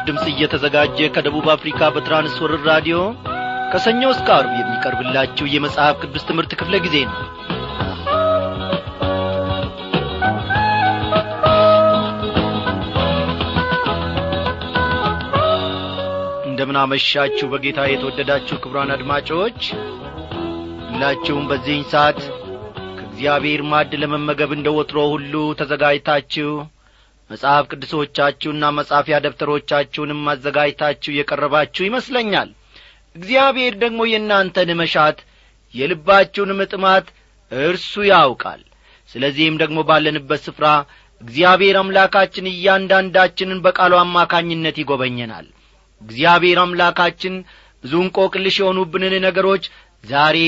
ምስራች ድምፅ እየተዘጋጀ ከደቡብ አፍሪካ በትራንስወርር ራዲዮ ከሰኞ እስከ አርብ የሚቀርብላችሁ የመጽሐፍ ቅዱስ ትምህርት ክፍለ ጊዜ ነው። እንደምናመሻችሁ በጌታ የተወደዳችሁ ክብሯን አድማጮች ሁላችሁም በዚህኝ ሰዓት ከእግዚአብሔር ማድ ለመመገብ እንደ ወትሮ ሁሉ ተዘጋጅታችሁ መጽሐፍ ቅዱሶቻችሁና መጻፊያ ደብተሮቻችሁንም አዘጋጅታችሁ የቀረባችሁ ይመስለኛል። እግዚአብሔር ደግሞ የእናንተን መሻት የልባችሁንም ጥማት እርሱ ያውቃል። ስለዚህም ደግሞ ባለንበት ስፍራ እግዚአብሔር አምላካችን እያንዳንዳችንን በቃሉ አማካኝነት ይጐበኘናል እግዚአብሔር አምላካችን ብዙ እንቆቅልሽ የሆኑብንን ነገሮች ዛሬ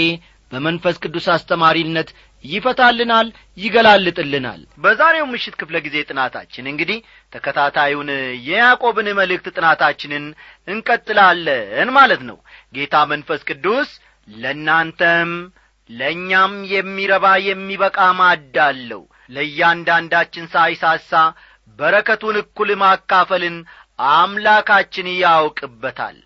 በመንፈስ ቅዱስ አስተማሪነት ይፈታልናል ይገላልጥልናል። በዛሬው ምሽት ክፍለ ጊዜ ጥናታችን እንግዲህ ተከታታዩን የያዕቆብን መልእክት ጥናታችንን እንቀጥላለን ማለት ነው። ጌታ መንፈስ ቅዱስ ለእናንተም ለእኛም የሚረባ የሚበቃ ማድ አለው። ለእያንዳንዳችን ሳይሳሳ በረከቱን እኩል ማካፈልን አምላካችን ያውቅበታል።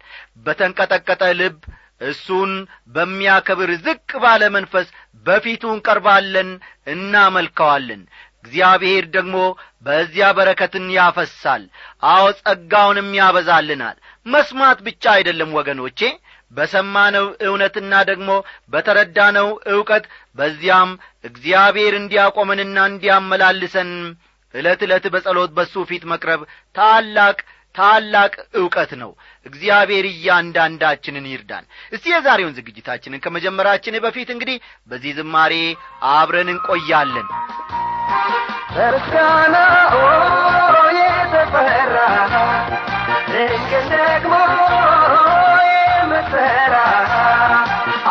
በተንቀጠቀጠ ልብ እሱን በሚያከብር ዝቅ ባለ መንፈስ በፊቱ እንቀርባለን እናመልከዋለን። እግዚአብሔር ደግሞ በዚያ በረከትን ያፈሳል አዎ ጸጋውንም ያበዛልናል። መስማት ብቻ አይደለም ወገኖቼ በሰማነው እውነትና ደግሞ በተረዳነው ዕውቀት በዚያም እግዚአብሔር እንዲያቆመንና እንዲያመላልሰን ዕለት ዕለት በጸሎት በሱ ፊት መቅረብ ታላቅ ታላቅ ዕውቀት ነው እግዚአብሔር እያንዳንዳችንን ይርዳን። እስቲ የዛሬውን ዝግጅታችንን ከመጀመራችን በፊት እንግዲህ በዚህ ዝማሬ አብረን እንቆያለን። በምስጋና የተፈራ ድንቅን ደግሞ የምትሠራ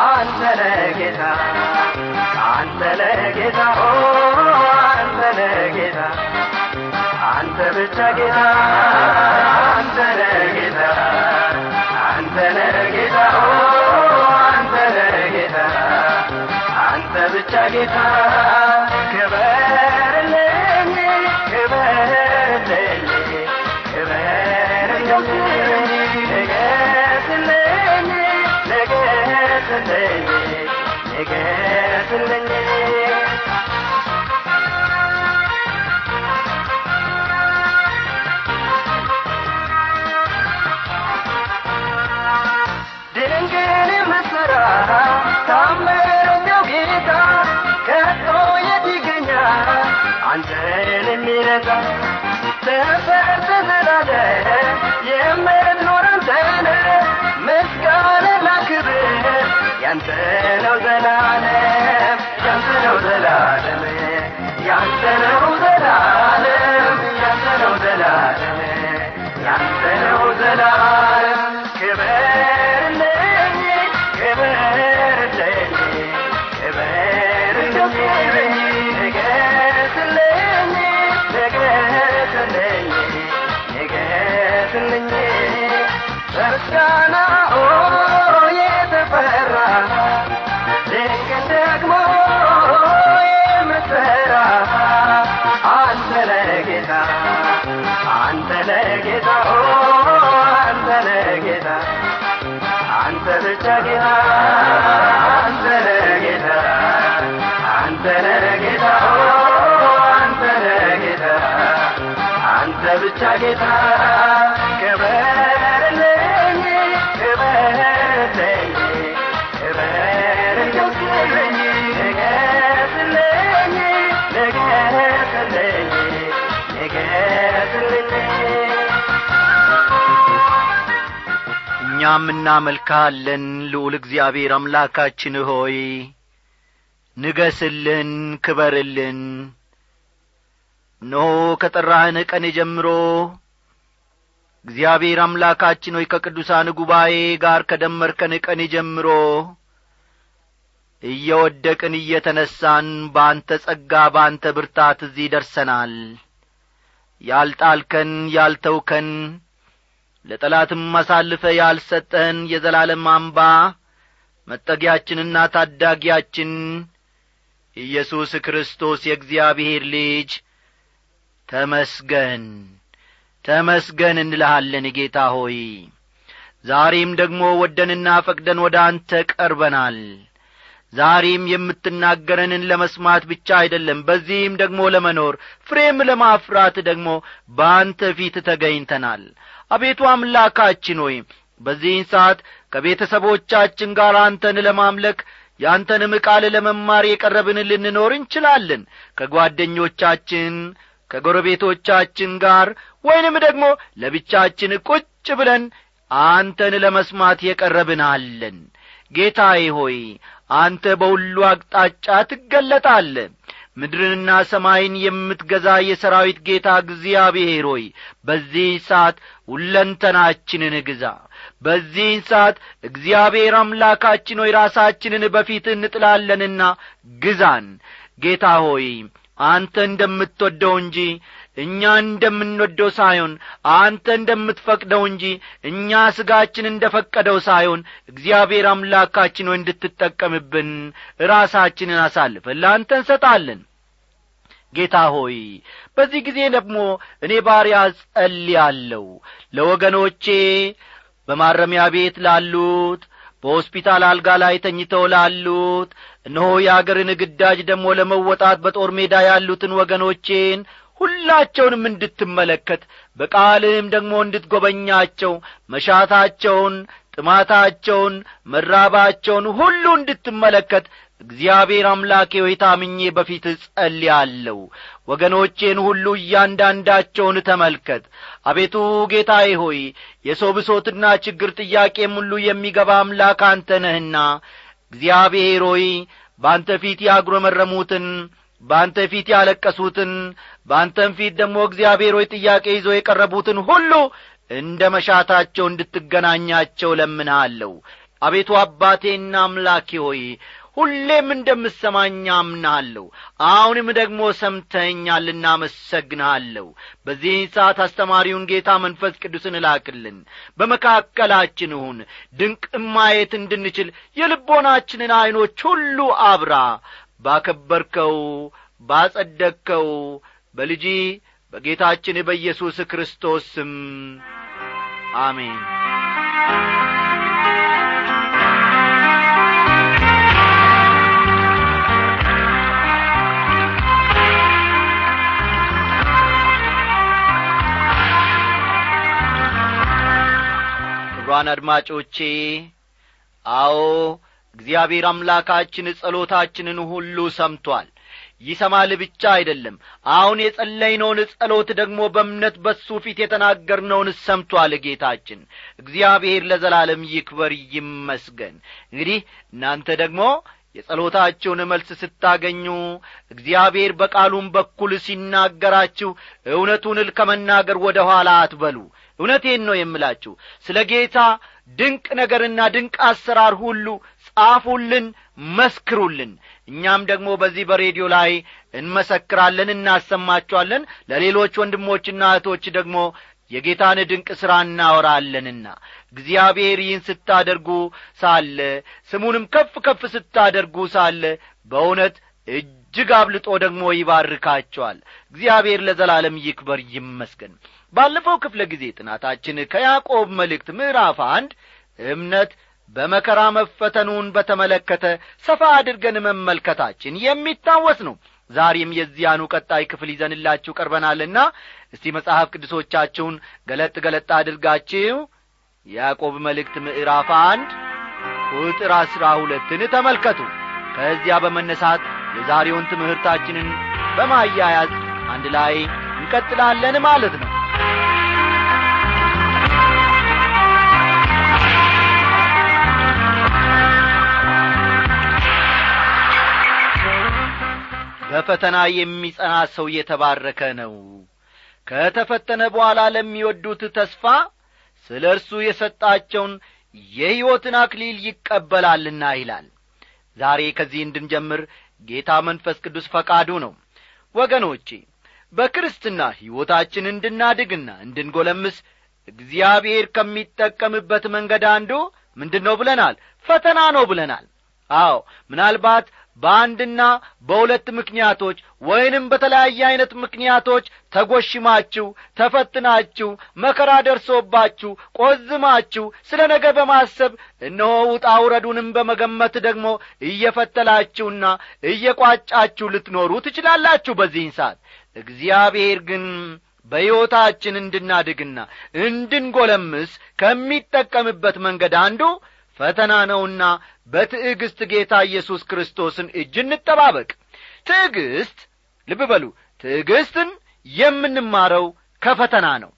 አንተ ለጌታ አንተ ለጌታ አንተ ለጌታ አንተ ብቻ ጌታ ብቻ ጌታ አንተን የሚረዳ ተፈርተ ዘላለም የምትኖር አንተነ ምስጋና ላክብር። ያንተ ነው ዘላለም ያንተ ነው ዘላለም ያንተ ነው ዘላለም ያንተ ነው ዘላለም ያንተ ነው ዘላለም በምስጋና የተፈራ ድንቅን ደግሞ የምትሠራ አንተ ለጌታ አንተ ለጌታ አንተ ለጌታ አንተ ብቻ ጌታ አንተ ለጌታ አንተ ለጌታ አንተ ለጌታ አንተ ብቻ ጌታ እኛም እናመልካለን ልዑል እግዚአብሔር አምላካችን ሆይ ንገስልን ክበርልን። እነሆ ከጠራህን ቀን ጀምሮ እግዚአብሔር አምላካችን ሆይ ከቅዱሳን ጉባኤ ጋር ከደመርከን ቀን ጀምሮ እየወደቅን እየተነሳን በአንተ ጸጋ በአንተ ብርታት እዚህ ደርሰናል። ያልጣልከን ያልተውከን ለጠላትም አሳልፈ ያልሰጠህን የዘላለም አምባ መጠጊያችንና ታዳጊያችን ኢየሱስ ክርስቶስ የእግዚአብሔር ልጅ ተመስገን ተመስገን እንልሃለን ጌታ ሆይ። ዛሬም ደግሞ ወደንና ፈቅደን ወደ አንተ ቀርበናል። ዛሬም የምትናገረንን ለመስማት ብቻ አይደለም በዚህም ደግሞ ለመኖር ፍሬም ለማፍራት ደግሞ በአንተ ፊት ተገኝተናል አቤቱ አምላካችን ሆይ በዚህን ሰዓት ከቤተሰቦቻችን ጋር አንተን ለማምለክ ያንተንም ቃል ለመማር የቀረብን ልንኖር እንችላለን። ከጓደኞቻችን ከጎረቤቶቻችን ጋር ወይንም ደግሞ ለብቻችን ቁጭ ብለን አንተን ለመስማት የቀረብን አለን። ጌታዬ ሆይ አንተ በሁሉ አቅጣጫ ትገለጣለ ምድርንና ሰማይን የምትገዛ የሰራዊት ጌታ እግዚአብሔር ሆይ በዚህ ሰዓት ሁለንተናችንን ግዛ። በዚህን ሰዓት እግዚአብሔር አምላካችን ሆይ ራሳችንን በፊት እንጥላለንና ግዛን። ጌታ ሆይ አንተ እንደምትወደው እንጂ እኛ እንደምንወደው ሳይሆን አንተ እንደምትፈቅደው እንጂ እኛ ሥጋችን እንደ ፈቀደው ሳይሆን እግዚአብሔር አምላካችን ሆይ እንድትጠቀምብን ራሳችንን አሳልፈን ለአንተ እንሰጣለን። ጌታ ሆይ በዚህ ጊዜ ደግሞ እኔ ባሪያ ጸልያለሁ። ለወገኖቼ በማረሚያ ቤት ላሉት በሆስፒታል አልጋ ላይ ተኝተው ላሉት እነሆ የአገርን ግዳጅ ደግሞ ለመወጣት በጦር ሜዳ ያሉትን ወገኖቼን ሁላቸውንም እንድትመለከት በቃልህም ደግሞ እንድትጐበኛቸው መሻታቸውን ጥማታቸውን መራባቸውን ሁሉ እንድትመለከት እግዚአብሔር አምላኬ ሆይ ታምኜ በፊት ጸልያለሁ ወገኖቼን ሁሉ እያንዳንዳቸውን ተመልከት። አቤቱ ጌታዬ ሆይ የሰው ብሶትና ችግር ጥያቄም ሁሉ የሚገባ አምላክ አንተ ነህና እግዚአብሔር ሆይ በአንተ ፊት ያጉረመረሙትን በአንተ ፊት ያለቀሱትን በአንተም ፊት ደግሞ እግዚአብሔር ሆይ ጥያቄ ይዞ የቀረቡትን ሁሉ እንደ መሻታቸው እንድትገናኛቸው ለምንሃለሁ አቤቱ አባቴና አምላኬ ሆይ ሁሌም እንደምሰማኝ አምናለሁ አሁንም ደግሞ ሰምተኛል እናመሰግንሃለሁ። በዚህ ሰዓት አስተማሪውን ጌታ መንፈስ ቅዱስን እላክልን። በመካከላችን ሁን። ድንቅ ማየት እንድንችል የልቦናችንን ዐይኖች ሁሉ አብራ ባከበርከው ባጸደቅከው በልጂ በጌታችን በኢየሱስ ክርስቶስ ስም። አሜን። ክቡራን አድማጮቼ አዎ እግዚአብሔር አምላካችን ጸሎታችንን ሁሉ ሰምቶአል ይሰማል ብቻ አይደለም። አሁን የጸለይነውን ጸሎት ደግሞ በእምነት በሱ ፊት የተናገርነውን ሰምቶአል ጌታችን። እግዚአብሔር ለዘላለም ይክበር ይመስገን። እንግዲህ እናንተ ደግሞ የጸሎታችሁን መልስ ስታገኙ እግዚአብሔር በቃሉም በኩል ሲናገራችሁ እውነቱን ከመናገር ወደ ኋላ አትበሉ። እውነቴን ነው የምላችሁ። ስለ ጌታ ድንቅ ነገርና ድንቅ አሰራር ሁሉ ጻፉልን መስክሩልን። እኛም ደግሞ በዚህ በሬዲዮ ላይ እንመሰክራለን እናሰማችኋለን። ለሌሎች ወንድሞችና እህቶች ደግሞ የጌታን ድንቅ ሥራ እናወራለንና እግዚአብሔር ይህን ስታደርጉ ሳለ ስሙንም ከፍ ከፍ ስታደርጉ ሳለ በእውነት እጅግ አብልጦ ደግሞ ይባርካቸዋል። እግዚአብሔር ለዘላለም ይክበር ይመስገን። ባለፈው ክፍለ ጊዜ ጥናታችን ከያዕቆብ መልእክት ምዕራፍ አንድ እምነት በመከራ መፈተኑን በተመለከተ ሰፋ አድርገን መመልከታችን የሚታወስ ነው። ዛሬም የዚያኑ ቀጣይ ክፍል ይዘንላችሁ ቀርበናልና እስቲ መጽሐፍ ቅዱሶቻችሁን ገለጥ ገለጥ አድርጋችሁ ያዕቆብ መልእክት ምዕራፍ አንድ ቁጥር አሥራ ሁለትን ተመልከቱ። ከዚያ በመነሳት የዛሬውን ትምህርታችንን በማያያዝ አንድ ላይ እንቀጥላለን ማለት ነው በፈተና የሚጸና ሰው የተባረከ ነው። ከተፈተነ በኋላ ለሚወዱት ተስፋ ስለ እርሱ የሰጣቸውን የሕይወትን አክሊል ይቀበላልና ይላል። ዛሬ ከዚህ እንድንጀምር ጌታ መንፈስ ቅዱስ ፈቃዱ ነው። ወገኖቼ በክርስትና ሕይወታችን እንድናድግና እንድንጐለምስ እግዚአብሔር ከሚጠቀምበት መንገድ አንዱ ምንድን ነው ብለናል? ፈተና ነው ብለናል። አዎ ምናልባት በአንድና በሁለት ምክንያቶች ወይንም በተለያየ ዐይነት ምክንያቶች ተጐሽማችሁ ተፈትናችሁ መከራ ደርሶባችሁ ቈዝማችሁ ስለ ነገ በማሰብ እነሆ ውጣ ውረዱንም በመገመት ደግሞ እየፈተላችሁና እየቋጫችሁ ልትኖሩ ትችላላችሁ በዚህን ሰዓት። እግዚአብሔር ግን በሕይወታችን እንድናድግና እንድንጐለምስ ከሚጠቀምበት መንገድ አንዱ ፈተና ነውና በትዕግስት ጌታ ኢየሱስ ክርስቶስን እጅ እንጠባበቅ። ትዕግስት ልብ በሉ ትዕግስትን የምንማረው ከፈተና ነው።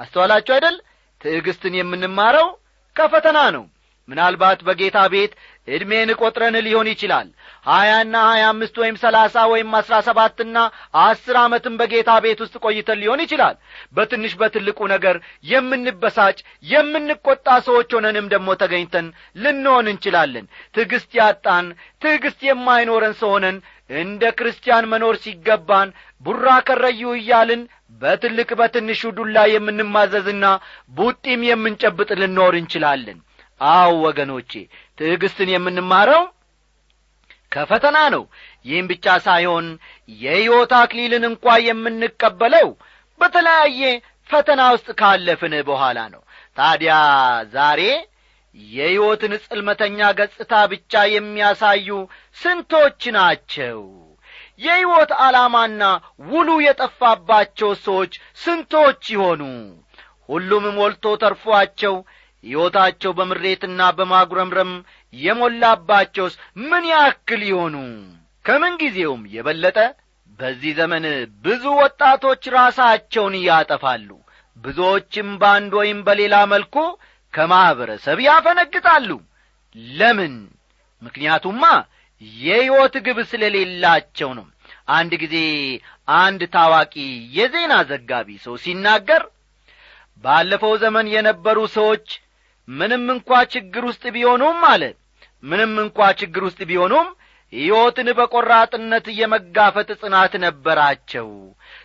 አስተዋላችሁ አይደል? ትዕግስትን የምንማረው ከፈተና ነው። ምናልባት በጌታ ቤት ዕድሜን ቈጥረን ሊሆን ይችላል። ሀያና ሀያ አምስት ወይም ሰላሳ ወይም አሥራ ሰባትና አስር ዓመትም በጌታ ቤት ውስጥ ቆይተን ሊሆን ይችላል። በትንሽ በትልቁ ነገር የምንበሳጭ የምንቈጣ ሰዎች ሆነንም ደግሞ ተገኝተን ልንሆን እንችላለን። ትዕግስት ያጣን ትዕግስት የማይኖረን ሰው ሆነን እንደ ክርስቲያን መኖር ሲገባን ቡራ ከረዩ እያልን በትልቅ በትንሹ ዱላ የምንማዘዝና ቡጢም የምንጨብጥ ልንኖር እንችላለን አው ወገኖቼ ትዕግስትን የምንማረው ከፈተና ነው። ይህም ብቻ ሳይሆን የሕይወት አክሊልን እንኳ የምንቀበለው በተለያየ ፈተና ውስጥ ካለፍን በኋላ ነው። ታዲያ ዛሬ የሕይወትን ጽልመተኛ ገጽታ ብቻ የሚያሳዩ ስንቶች ናቸው? የሕይወት ዓላማና ውሉ የጠፋባቸው ሰዎች ስንቶች ይሆኑ? ሁሉም ሞልቶ ተርፏቸው ሕይወታቸው በምሬትና በማጉረምረም የሞላባቸውስ ምን ያክል ይሆኑ? ከምን ጊዜውም የበለጠ በዚህ ዘመን ብዙ ወጣቶች ራሳቸውን ያጠፋሉ። ብዙዎችም በአንድ ወይም በሌላ መልኩ ከማኅበረሰብ ያፈነግጣሉ። ለምን? ምክንያቱማ የሕይወት ግብ ስለሌላቸው ነው። አንድ ጊዜ አንድ ታዋቂ የዜና ዘጋቢ ሰው ሲናገር ባለፈው ዘመን የነበሩ ሰዎች ምንም እንኳ ችግር ውስጥ ቢሆኑም አለ። ምንም እንኳ ችግር ውስጥ ቢሆኑም ሕይወትን በቈራጥነት የመጋፈጥ ጽናት ነበራቸው።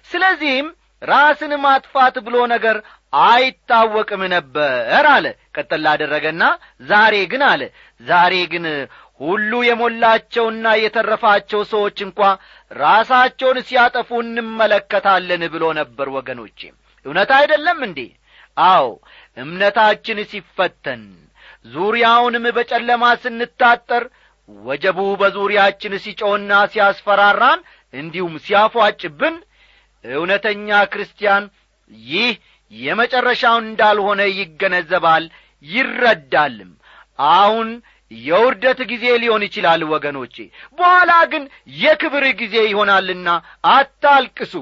ስለዚህም ራስን ማጥፋት ብሎ ነገር አይታወቅም ነበር አለ። ቀጠል ላደረገና ዛሬ ግን አለ። ዛሬ ግን ሁሉ የሞላቸውና የተረፋቸው ሰዎች እንኳ ራሳቸውን ሲያጠፉ እንመለከታለን ብሎ ነበር ወገኖቼ። እውነት አይደለም እንዴ? አዎ እምነታችን ሲፈተን ዙሪያውንም በጨለማ ስንታጠር ወጀቡ በዙሪያችን ሲጮና ሲያስፈራራን እንዲሁም ሲያፏጭብን እውነተኛ ክርስቲያን ይህ የመጨረሻው እንዳልሆነ ይገነዘባል ይረዳልም። አሁን የውርደት ጊዜ ሊሆን ይችላል ወገኖቼ በኋላ ግን የክብር ጊዜ ይሆናልና አታልቅሱ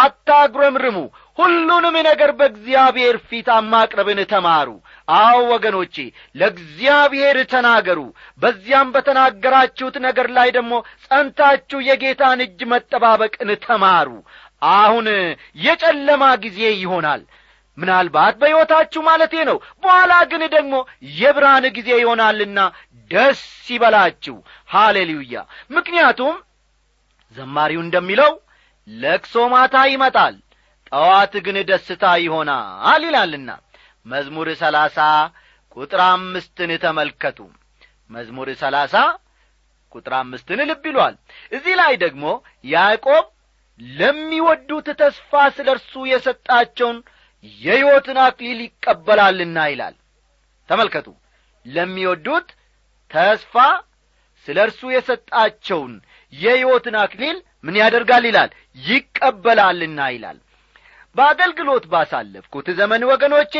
አታጉረምርሙ ሁሉንም ነገር በእግዚአብሔር ፊት ማቅረብን ተማሩ። አዎ ወገኖቼ ለእግዚአብሔር ተናገሩ። በዚያም በተናገራችሁት ነገር ላይ ደግሞ ጸንታችሁ የጌታን እጅ መጠባበቅን ተማሩ። አሁን የጨለማ ጊዜ ይሆናል። ምናልባት በሕይወታችሁ ማለቴ ነው በኋላ ግን ደግሞ የብርሃን ጊዜ ይሆናልና ደስ ይበላችሁ። ሃሌሉያ! ምክንያቱም ዘማሪው እንደሚለው ለቅሶ ማታ ይመጣል ጠዋት ግን ደስታ ይሆናል ይላልና። መዝሙር ሰላሳ ቁጥር አምስትን ተመልከቱ። መዝሙር ሰላሳ ቁጥር አምስትን ልብ ይሏል። እዚህ ላይ ደግሞ ያዕቆብ ለሚወዱት ተስፋ ስለ እርሱ የሰጣቸውን የሕይወትን አክሊል ይቀበላልና ይላል። ተመልከቱ። ለሚወዱት ተስፋ ስለ እርሱ የሰጣቸውን የሕይወትን አክሊል ምን ያደርጋል ይላል? ይቀበላልና ይላል በአገልግሎት ባሳለፍኩት ዘመን ወገኖቼ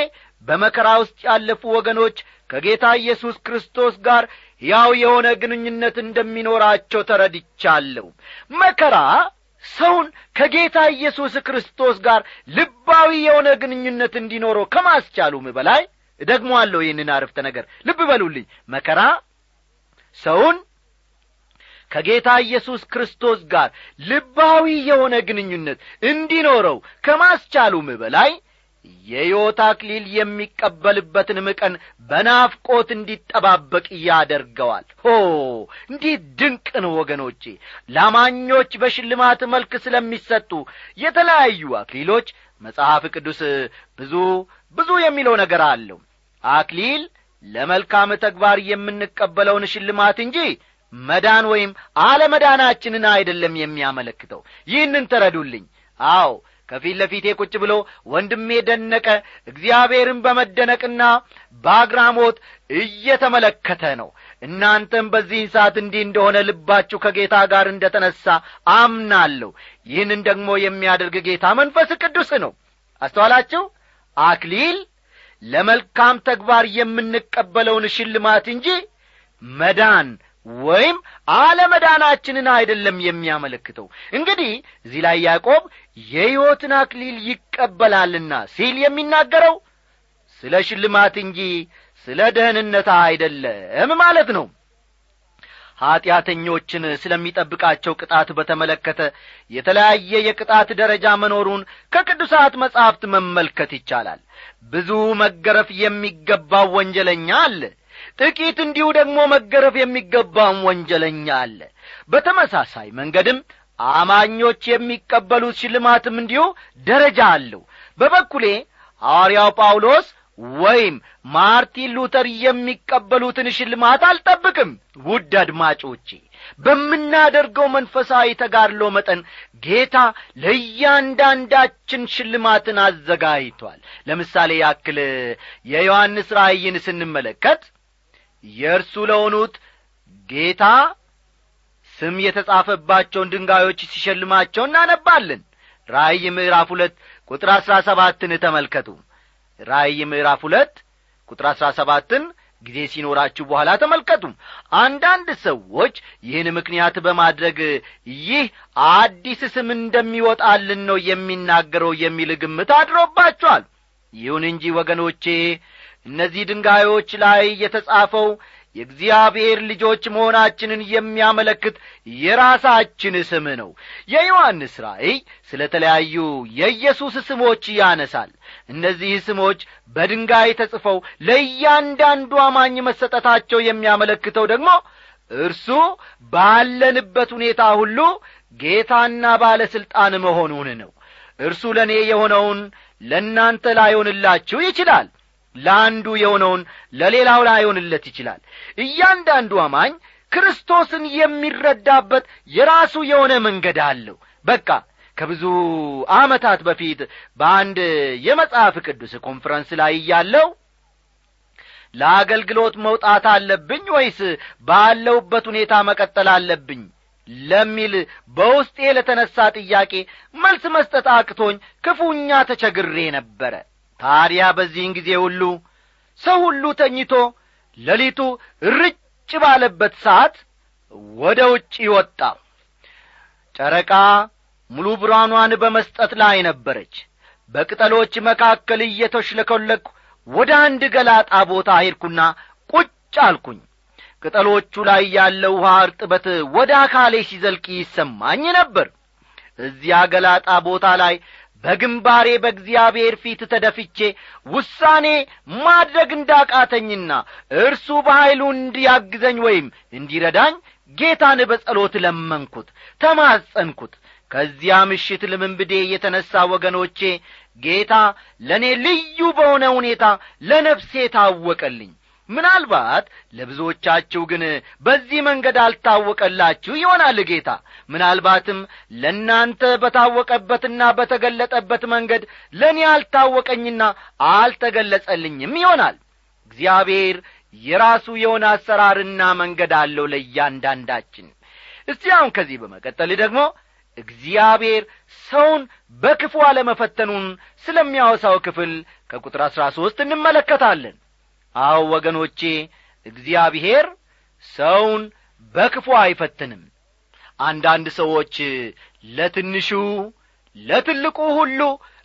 በመከራ ውስጥ ያለፉ ወገኖች ከጌታ ኢየሱስ ክርስቶስ ጋር ያው የሆነ ግንኙነት እንደሚኖራቸው ተረድቻለሁ። መከራ ሰውን ከጌታ ኢየሱስ ክርስቶስ ጋር ልባዊ የሆነ ግንኙነት እንዲኖረው ከማስቻሉም በላይ ደግሞ አለው ይህንን አረፍተ ነገር። ልብ በሉልኝ። መከራ ሰውን ከጌታ ኢየሱስ ክርስቶስ ጋር ልባዊ የሆነ ግንኙነት እንዲኖረው ከማስቻሉም በላይ የሕይወት አክሊል የሚቀበልበትንም ቀን በናፍቆት እንዲጠባበቅ ያደርገዋል። ሆ! እንዲህ ድንቅ ነው ወገኖቼ ላማኞች በሽልማት መልክ ስለሚሰጡ የተለያዩ አክሊሎች መጽሐፍ ቅዱስ ብዙ ብዙ የሚለው ነገር አለው። አክሊል ለመልካም ተግባር የምንቀበለውን ሽልማት እንጂ መዳን ወይም አለመዳናችንን አይደለም የሚያመለክተው። ይህንን ተረዱልኝ። አዎ ከፊት ለፊቴ ቁጭ ብሎ ወንድሜ ደነቀ እግዚአብሔርን በመደነቅና በአግራሞት እየተመለከተ ነው። እናንተም በዚህን ሰዓት እንዲህ እንደሆነ ልባችሁ ከጌታ ጋር እንደ ተነሣ አምናለሁ። ይህንን ደግሞ የሚያደርግ ጌታ መንፈስ ቅዱስ ነው። አስተዋላችሁ? አክሊል ለመልካም ተግባር የምንቀበለውን ሽልማት እንጂ መዳን ወይም አለመዳናችንን አይደለም የሚያመለክተው። እንግዲህ እዚህ ላይ ያዕቆብ የሕይወትን አክሊል ይቀበላልና ሲል የሚናገረው ስለ ሽልማት እንጂ ስለ ደህንነት አይደለም ማለት ነው። ኀጢአተኞችን ስለሚጠብቃቸው ቅጣት በተመለከተ የተለያየ የቅጣት ደረጃ መኖሩን ከቅዱሳት መጻሕፍት መመልከት ይቻላል። ብዙ መገረፍ የሚገባው ወንጀለኛ አለ ጥቂት እንዲሁ ደግሞ መገረፍ የሚገባም ወንጀለኛ አለ። በተመሳሳይ መንገድም አማኞች የሚቀበሉት ሽልማትም እንዲሁ ደረጃ አለው። በበኩሌ ሐዋርያው ጳውሎስ ወይም ማርቲን ሉተር የሚቀበሉትን ሽልማት አልጠብቅም። ውድ አድማጮቼ በምናደርገው መንፈሳዊ ተጋድሎ መጠን ጌታ ለእያንዳንዳችን ሽልማትን አዘጋጅቷል። ለምሳሌ ያክል የዮሐንስ ራእይን ስንመለከት የእርሱ ለሆኑት ጌታ ስም የተጻፈባቸውን ድንጋዮች ሲሸልማቸው እናነባለን። ራእይ ምዕራፍ ሁለት ቁጥር አሥራ ሰባትን ተመልከቱ። ራእይ ምዕራፍ ሁለት ቁጥር አሥራ ሰባትን ጊዜ ሲኖራችሁ በኋላ ተመልከቱ። አንዳንድ ሰዎች ይህን ምክንያት በማድረግ ይህ አዲስ ስም እንደሚወጣልን ነው የሚናገረው የሚል ግምት አድሮባቸዋል። ይሁን እንጂ ወገኖቼ እነዚህ ድንጋዮች ላይ የተጻፈው የእግዚአብሔር ልጆች መሆናችንን የሚያመለክት የራሳችን ስም ነው። የዮሐንስ ራእይ ስለ ተለያዩ የኢየሱስ ስሞች ያነሳል። እነዚህ ስሞች በድንጋይ ተጽፈው ለእያንዳንዱ አማኝ መሰጠታቸው የሚያመለክተው ደግሞ እርሱ ባለንበት ሁኔታ ሁሉ ጌታና ባለሥልጣን መሆኑን ነው። እርሱ ለእኔ የሆነውን ለእናንተ ላይሆንላችሁ ይችላል ለአንዱ የሆነውን ለሌላው ላይሆንለት ይችላል። እያንዳንዱ አማኝ ክርስቶስን የሚረዳበት የራሱ የሆነ መንገድ አለው። በቃ ከብዙ ዓመታት በፊት በአንድ የመጽሐፍ ቅዱስ ኮንፈረንስ ላይ እያለው ለአገልግሎት መውጣት አለብኝ ወይስ ባለውበት ሁኔታ መቀጠል አለብኝ ለሚል በውስጤ ለተነሣ ጥያቄ መልስ መስጠት አቅቶኝ ክፉኛ ተቸግሬ ነበረ ታዲያ በዚህን ጊዜ ሁሉ ሰው ሁሉ ተኝቶ ሌሊቱ ርጭ ባለበት ሰዓት ወደ ውጭ ወጣ። ጨረቃ ሙሉ ብርሃኗን በመስጠት ላይ ነበረች። በቅጠሎች መካከል እየተሽለኮለኩ ወደ አንድ ገላጣ ቦታ ሄድኩና ቁጭ አልኩኝ። ቅጠሎቹ ላይ ያለው ውሃ እርጥበት ወደ አካሌ ሲዘልቅ ይሰማኝ ነበር። እዚያ ገላጣ ቦታ ላይ በግንባሬ በእግዚአብሔር ፊት ተደፍቼ ውሳኔ ማድረግ እንዳቃተኝና እርሱ በኀይሉ እንዲያግዘኝ ወይም እንዲረዳኝ ጌታን በጸሎት ለመንኩት ተማጸንኩት። ከዚያ ምሽት ልምንብዴ የተነሣ ወገኖቼ ጌታ ለእኔ ልዩ በሆነ ሁኔታ ለነፍሴ ታወቀልኝ ምናልባት ለብዙዎቻችሁ ግን በዚህ መንገድ አልታወቀላችሁ ይሆናል ጌታ። ምናልባትም ለእናንተ በታወቀበትና በተገለጠበት መንገድ ለእኔ አልታወቀኝና አልተገለጸልኝም ይሆናል። እግዚአብሔር የራሱ የሆነ አሰራርና መንገድ አለው ለእያንዳንዳችን። እስቲ አሁን ከዚህ በመቀጠል ደግሞ እግዚአብሔር ሰውን በክፉ አለመፈተኑን ስለሚያወሳው ክፍል ከቁጥር አሥራ ሦስት እንመለከታለን አዎ ወገኖቼ እግዚአብሔር ሰውን በክፉ አይፈትንም። አንዳንድ ሰዎች ለትንሹ ለትልቁ ሁሉ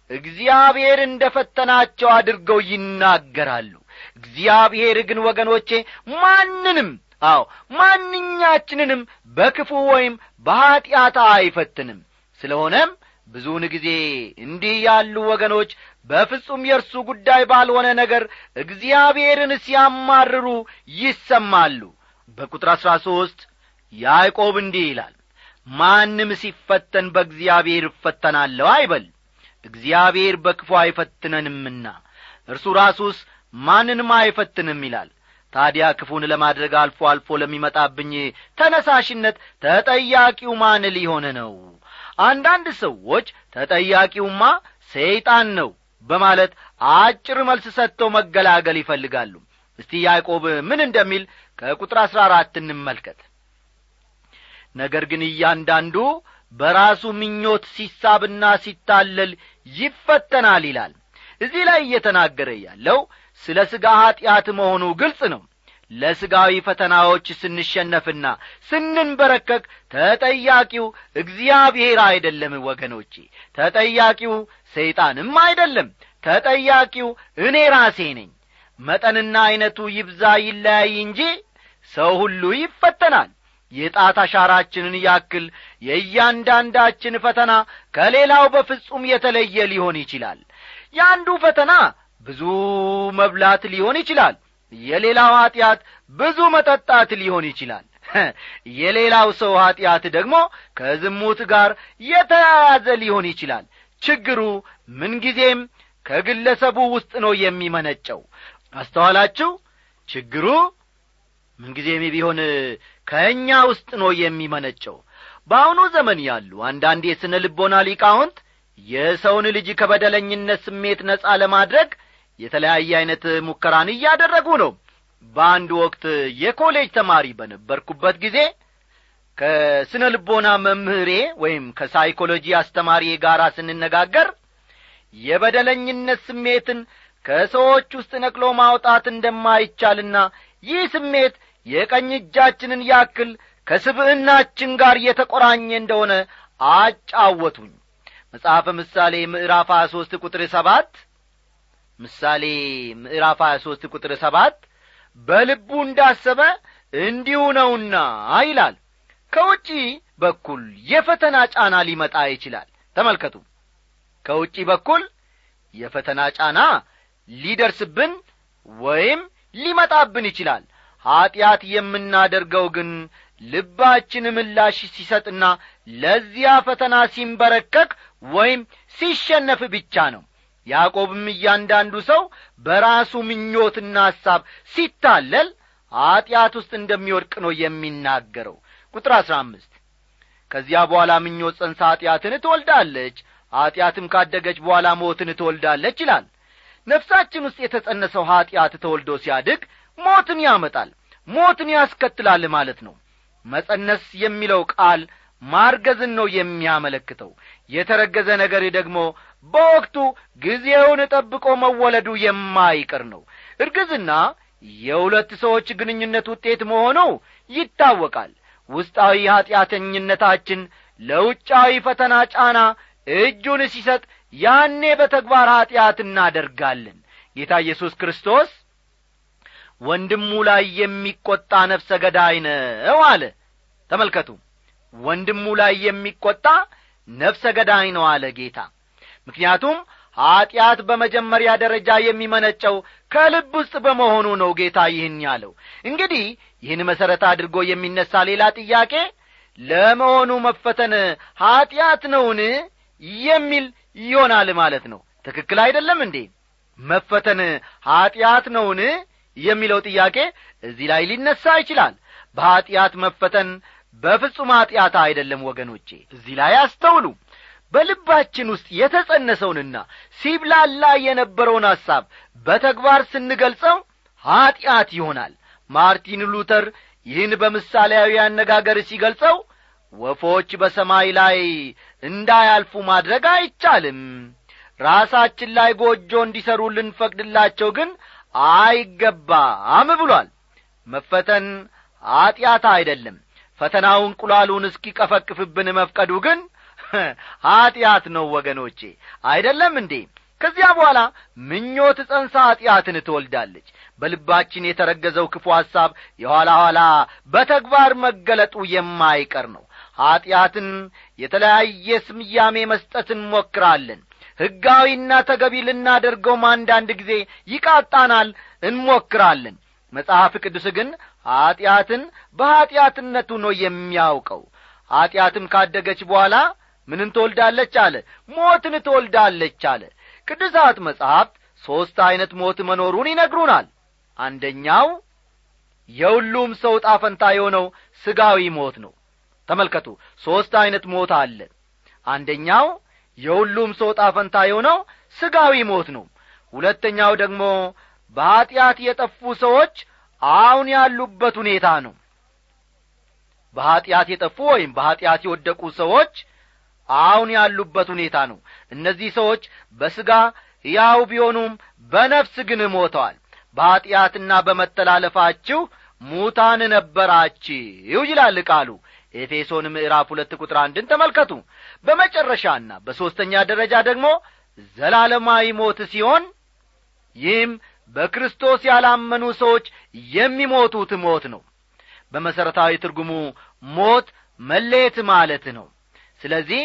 እግዚአብሔር እንደ ፈተናቸው አድርገው ይናገራሉ። እግዚአብሔር ግን ወገኖቼ ማንንም አዎ ማንኛችንንም በክፉ ወይም በኀጢአት አይፈትንም። ስለሆነም ብዙውን ጊዜ እንዲህ ያሉ ወገኖች በፍጹም የእርሱ ጉዳይ ባልሆነ ነገር እግዚአብሔርን ሲያማርሩ ይሰማሉ። በቁጥር አሥራ ሦስት ያዕቆብ እንዲህ ይላል ማንም ሲፈተን በእግዚአብሔር እፈተናለሁ አይበል? እግዚአብሔር በክፉ አይፈትነንምና እርሱ ራሱስ ማንንም አይፈትንም ይላል። ታዲያ ክፉን ለማድረግ አልፎ አልፎ ለሚመጣብኝ ተነሳሽነት ተጠያቂው ማን ሊሆን ነው አንዳንድ ሰዎች ተጠያቂውማ ሰይጣን ነው በማለት አጭር መልስ ሰጥተው መገላገል ይፈልጋሉ። እስቲ ያዕቆብ ምን እንደሚል ከቁጥር አሥራ አራት እንመልከት። ነገር ግን እያንዳንዱ በራሱ ምኞት ሲሳብና ሲታለል ይፈተናል ይላል። እዚህ ላይ እየተናገረ ያለው ስለ ሥጋ ኀጢአት መሆኑ ግልጽ ነው ለሥጋዊ ፈተናዎች ስንሸነፍና ስንንበረከክ ተጠያቂው እግዚአብሔር አይደለም ወገኖቼ። ተጠያቂው ሰይጣንም አይደለም። ተጠያቂው እኔ ራሴ ነኝ። መጠንና ዐይነቱ ይብዛ ይለያይ እንጂ ሰው ሁሉ ይፈተናል። የጣት አሻራችንን ያክል የእያንዳንዳችን ፈተና ከሌላው በፍጹም የተለየ ሊሆን ይችላል። የአንዱ ፈተና ብዙ መብላት ሊሆን ይችላል የሌላው ኀጢአት ብዙ መጠጣት ሊሆን ይችላል። የሌላው ሰው ኀጢአት ደግሞ ከዝሙት ጋር የተያያዘ ሊሆን ይችላል። ችግሩ ምንጊዜም ከግለሰቡ ውስጥ ነው የሚመነጨው። አስተዋላችሁ? ችግሩ ምንጊዜም ቢሆን ከእኛ ውስጥ ነው የሚመነጨው። በአሁኑ ዘመን ያሉ አንዳንድ የስነ ልቦና ሊቃውንት የሰውን ልጅ ከበደለኝነት ስሜት ነጻ ለማድረግ የተለያየ ዐይነት ሙከራን እያደረጉ ነው። በአንድ ወቅት የኮሌጅ ተማሪ በነበርኩበት ጊዜ ከስነ ልቦና መምህሬ ወይም ከሳይኮሎጂ አስተማሪ ጋር ስንነጋገር የበደለኝነት ስሜትን ከሰዎች ውስጥ ነቅሎ ማውጣት እንደማይቻልና ይህ ስሜት የቀኝ እጃችንን ያክል ከስብዕናችን ጋር የተቈራኘ እንደሆነ አጫወቱኝ። መጽሐፈ ምሳሌ ምዕራፍ ሦስት ቁጥር ሰባት ምሳሌ ምዕራፍ ሀያ ሦስት ቁጥር ሰባት በልቡ እንዳሰበ እንዲሁ ነውና ይላል። ከውጪ በኩል የፈተና ጫና ሊመጣ ይችላል። ተመልከቱ። ከውጪ በኩል የፈተና ጫና ሊደርስብን ወይም ሊመጣብን ይችላል። ኀጢአት የምናደርገው ግን ልባችን ምላሽ ሲሰጥና ለዚያ ፈተና ሲንበረከክ ወይም ሲሸነፍ ብቻ ነው ያዕቆብም እያንዳንዱ ሰው በራሱ ምኞትና ሐሳብ ሲታለል ኀጢአት ውስጥ እንደሚወድቅ ነው የሚናገረው። ቁጥር አሥራ አምስት ከዚያ በኋላ ምኞት ጸንሳ ኀጢአትን ትወልዳለች ኀጢአትም ካደገች በኋላ ሞትን ትወልዳለች ይላል። ነፍሳችን ውስጥ የተጸነሰው ኀጢአት ተወልዶ ሲያድግ ሞትን ያመጣል ሞትን ያስከትላል ማለት ነው። መጸነስ የሚለው ቃል ማርገዝን ነው የሚያመለክተው። የተረገዘ ነገር ደግሞ በወቅቱ ጊዜውን ጠብቆ መወለዱ የማይቀር ነው። እርግዝና የሁለት ሰዎች ግንኙነት ውጤት መሆኑ ይታወቃል። ውስጣዊ ኀጢአተኝነታችን ለውጫዊ ፈተና ጫና እጁን ሲሰጥ ያኔ በተግባር ኀጢአት እናደርጋለን። ጌታ ኢየሱስ ክርስቶስ ወንድሙ ላይ የሚቈጣ ነፍሰ ገዳይ ነው አለ። ተመልከቱ ወንድሙ ላይ የሚቈጣ ነፍሰ ገዳይ ነው አለ ጌታ። ምክንያቱም ኀጢአት በመጀመሪያ ደረጃ የሚመነጨው ከልብ ውስጥ በመሆኑ ነው ጌታ ይህን ያለው። እንግዲህ ይህን መሠረት አድርጎ የሚነሣ ሌላ ጥያቄ ለመሆኑ መፈተን ኀጢአት ነውን የሚል ይሆናል ማለት ነው። ትክክል አይደለም እንዴ? መፈተን ኀጢአት ነውን የሚለው ጥያቄ እዚህ ላይ ሊነሣ ይችላል። በኀጢአት መፈተን በፍጹም ኀጢአት አይደለም ወገኖቼ። እዚህ ላይ አስተውሉ። በልባችን ውስጥ የተጸነሰውንና ሲብላላ የነበረውን ሐሳብ በተግባር ስንገልጸው ኀጢአት ይሆናል። ማርቲን ሉተር ይህን በምሳሌያዊ አነጋገር ሲገልጸው ወፎች በሰማይ ላይ እንዳያልፉ ማድረግ አይቻልም። ራሳችን ላይ ጎጆ እንዲሠሩ ልንፈቅድላቸው ግን አይገባም ብሏል። መፈተን ኀጢአት አይደለም ፈተናው እንቁላሉን እስኪቀፈቅፍብን መፍቀዱ ግን ኀጢአት ነው ወገኖቼ። አይደለም እንዴ? ከዚያ በኋላ ምኞት ጸንሳ ኀጢአትን ትወልዳለች። በልባችን የተረገዘው ክፉ ሐሳብ የኋላ ኋላ በተግባር መገለጡ የማይቀር ነው። ኀጢአትን የተለያየ ስምያሜ መስጠት እንሞክራለን። ሕጋዊና ተገቢ ልናደርገውም አንዳንድ ጊዜ ይቃጣናል እንሞክራለን። መጽሐፍ ቅዱስ ግን ኀጢአትን በኀጢአትነቱ ነው የሚያውቀው። ኀጢአትም ካደገች በኋላ ምንን ትወልዳለች አለ? ሞትን ትወልዳለች አለ። ቅዱሳት መጻሕፍት ሦስት ዐይነት ሞት መኖሩን ይነግሩናል። አንደኛው የሁሉም ሰው ጣፈንታ የሆነው ሥጋዊ ሞት ነው። ተመልከቱ ሦስት ዐይነት ሞት አለ። አንደኛው የሁሉም ሰው ጣፈንታ የሆነው ሥጋዊ ሞት ነው። ሁለተኛው ደግሞ በኀጢአት የጠፉ ሰዎች አሁን ያሉበት ሁኔታ ነው። በኀጢአት የጠፉ ወይም በኀጢአት የወደቁ ሰዎች አሁን ያሉበት ሁኔታ ነው። እነዚህ ሰዎች በሥጋ ሕያው ቢሆኑም በነፍስ ግን ሞተዋል። በኀጢአትና በመተላለፋችሁ ሙታን ነበራችሁ ይላል ቃሉ። ኤፌሶን ምዕራፍ ሁለት ቁጥር አንድን ተመልከቱ። በመጨረሻና በሦስተኛ ደረጃ ደግሞ ዘላለማዊ ሞት ሲሆን ይህም በክርስቶስ ያላመኑ ሰዎች የሚሞቱት ሞት ነው። በመሠረታዊ ትርጉሙ ሞት መለየት ማለት ነው። ስለዚህ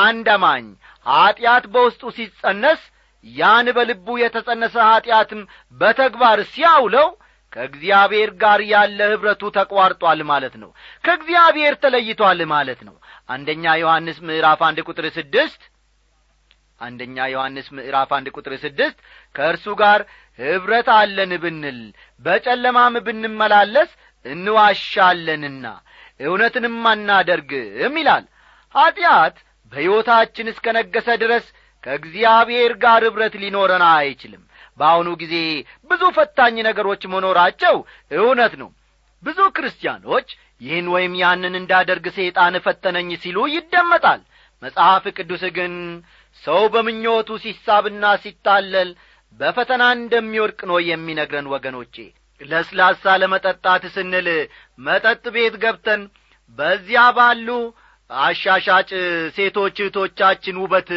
አንድ አማኝ ኀጢአት በውስጡ ሲጸነስ ያን በልቡ የተጸነሰ ኀጢአትም በተግባር ሲያውለው ከእግዚአብሔር ጋር ያለ ኅብረቱ ተቋርጧል ማለት ነው። ከእግዚአብሔር ተለይቷል ማለት ነው። አንደኛ ዮሐንስ ምዕራፍ አንድ ቁጥር ስድስት አንደኛ ዮሐንስ ምዕራፍ አንድ ቁጥር ስድስት ከእርሱ ጋር ኅብረት አለን ብንል በጨለማም ብንመላለስ እንዋሻለንና እውነትንም አናደርግም ይላል። ኀጢአት በሕይወታችን እስከ ነገሰ ድረስ ከእግዚአብሔር ጋር ኅብረት ሊኖረን አይችልም። በአሁኑ ጊዜ ብዙ ፈታኝ ነገሮች መኖራቸው እውነት ነው። ብዙ ክርስቲያኖች ይህን ወይም ያንን እንዳደርግ ሰይጣን ፈተነኝ ሲሉ ይደመጣል። መጽሐፍ ቅዱስ ግን ሰው በምኞቱ ሲሳብና ሲታለል በፈተና እንደሚወድቅ ነው የሚነግረን ወገኖቼ። ለስላሳ ለመጠጣት ስንል መጠጥ ቤት ገብተን በዚያ ባሉ አሻሻጭ ሴቶች እህቶቻችን ውበት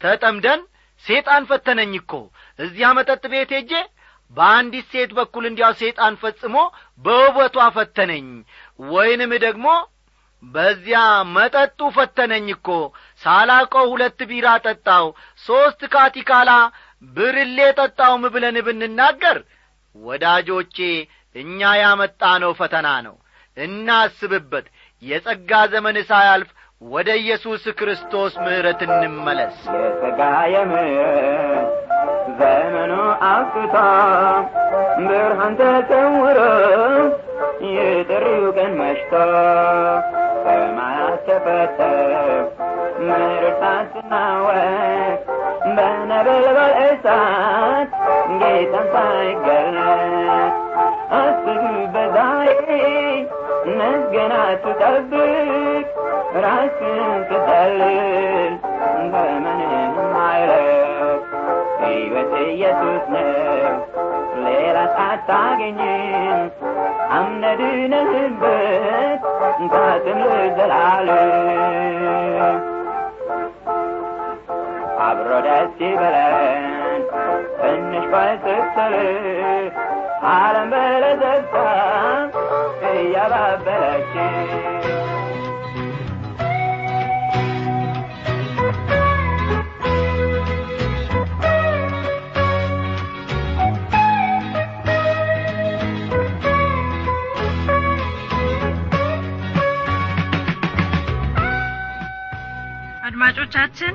ተጠምደን ሴጣን ፈተነኝ እኮ። እዚያ መጠጥ ቤት ሄጄ በአንዲት ሴት በኩል እንዲያው ሴጣን ፈጽሞ በውበቷ ፈተነኝ። ወይንም ደግሞ በዚያ መጠጡ ፈተነኝ እኮ ሳላቀው ሁለት ቢራ ጠጣው ሦስት ካቲካላ ብርሌ ጠጣውም ብለን ብንናገር ወዳጆቼ እኛ ያመጣ ነው ፈተና ነው። እናስብበት የጸጋ ዘመን ሳያልፍ ወደ ኢየሱስ ክርስቶስ ምሕረት እንመለስ። የጸጋ የምሕረት ዘመኑ አብቅቶ ብርሃን ተሰውሮ የጥሪው ቀን መሽቶ ሰማያት ተፈተው ምድር ሳትናወጥ በነበልባል እሳት ጌታን ሳይገለጥ አስብበት ዛሬ ነገን አትጠብቅ ራስን ትጠልል ዘመንን አይለቅ ሕይወት ኢየሱስ ነው ሌላ አታገኝም አምነድነህበት ታትም ለዘላለም ደስ ይበለን ትንሽ ባይስትል ዓለም በለዘታ እያባበለች። አድማጮቻችን